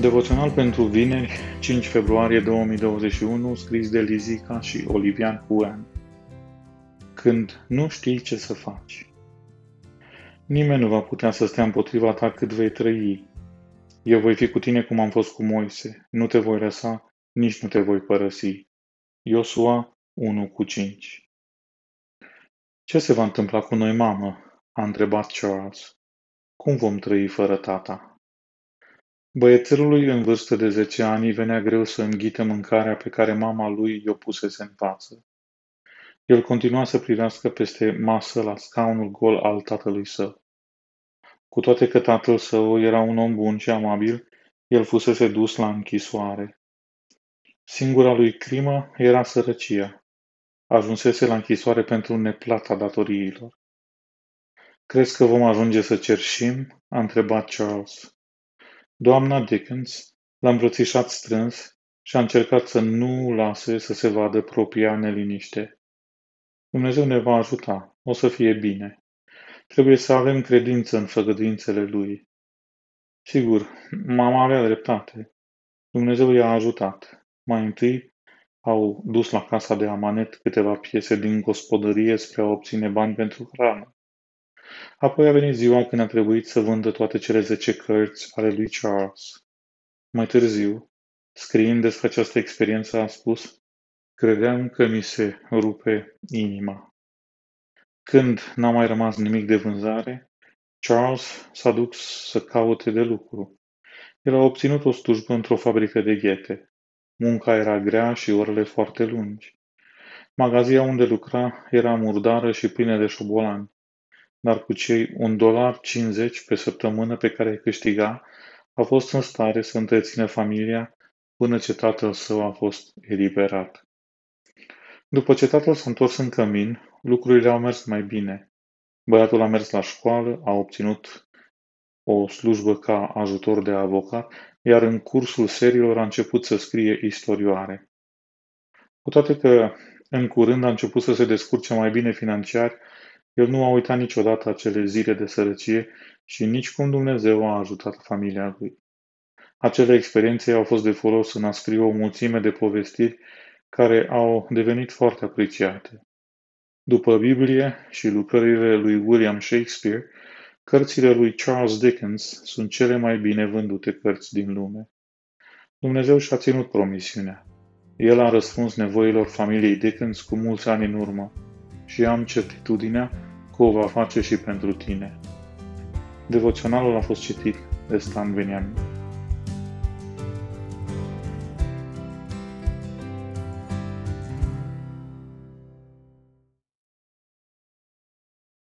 Devoțional pentru vineri, 5 februarie 2021, scris de Lizica și Olivian Huan. Când nu știi ce să faci. Nimeni nu va putea să stea împotriva ta cât vei trăi. Eu voi fi cu tine cum am fost cu Moise. Nu te voi lăsa, nici nu te voi părăsi. Iosua 1 cu 5 Ce se va întâmpla cu noi, mamă? a întrebat Charles. Cum vom trăi fără tata? Băiețelului în vârstă de zece ani îi venea greu să înghită mâncarea pe care mama lui i-o pusese în față. El continua să privească peste masă la scaunul gol al tatălui său. Cu toate că tatăl său era un om bun și amabil, el fusese dus la închisoare. Singura lui crimă era sărăcia. Ajunsese la închisoare pentru neplata datoriilor. Crezi că vom ajunge să cerșim? a întrebat Charles. Doamna Dickens l-a îmbrățișat strâns și a încercat să nu lase să se vadă propria neliniște. Dumnezeu ne va ajuta, o să fie bine. Trebuie să avem credință în făgăduințele Lui. Sigur, mama avea dreptate. Dumnezeu i-a ajutat. Mai întâi au dus la casa de amanet câteva piese din gospodărie spre a obține bani pentru hrană. Apoi a venit ziua când a trebuit să vândă toate cele zece cărți ale lui Charles. Mai târziu, scriind despre această experiență, a spus Credeam că mi se rupe inima. Când n-a mai rămas nimic de vânzare, Charles s-a dus să caute de lucru. El a obținut o slujbă într-o fabrică de ghete. Munca era grea și orele foarte lungi. Magazia unde lucra era murdară și plină de șobolani dar cu cei un dolar cincizeci pe săptămână pe care îi câștiga, a fost în stare să întrețină familia până ce tatăl său a fost eliberat. După ce tatăl s-a întors în cămin, lucrurile au mers mai bine. Băiatul a mers la școală, a obținut o slujbă ca ajutor de avocat, iar în cursul serilor a început să scrie istorioare. Cu toate că în curând a început să se descurce mai bine financiar, el nu a uitat niciodată acele zile de sărăcie și nici cum Dumnezeu a ajutat familia lui. Acele experiențe au fost de folos în a scrie o mulțime de povestiri care au devenit foarte apreciate. După Biblie și lucrările lui William Shakespeare, cărțile lui Charles Dickens sunt cele mai bine vândute cărți din lume. Dumnezeu și-a ținut promisiunea. El a răspuns nevoilor familiei Dickens cu mulți ani în urmă și am certitudinea că o va face și pentru tine. Devoționalul a fost citit de Stan Beniamin.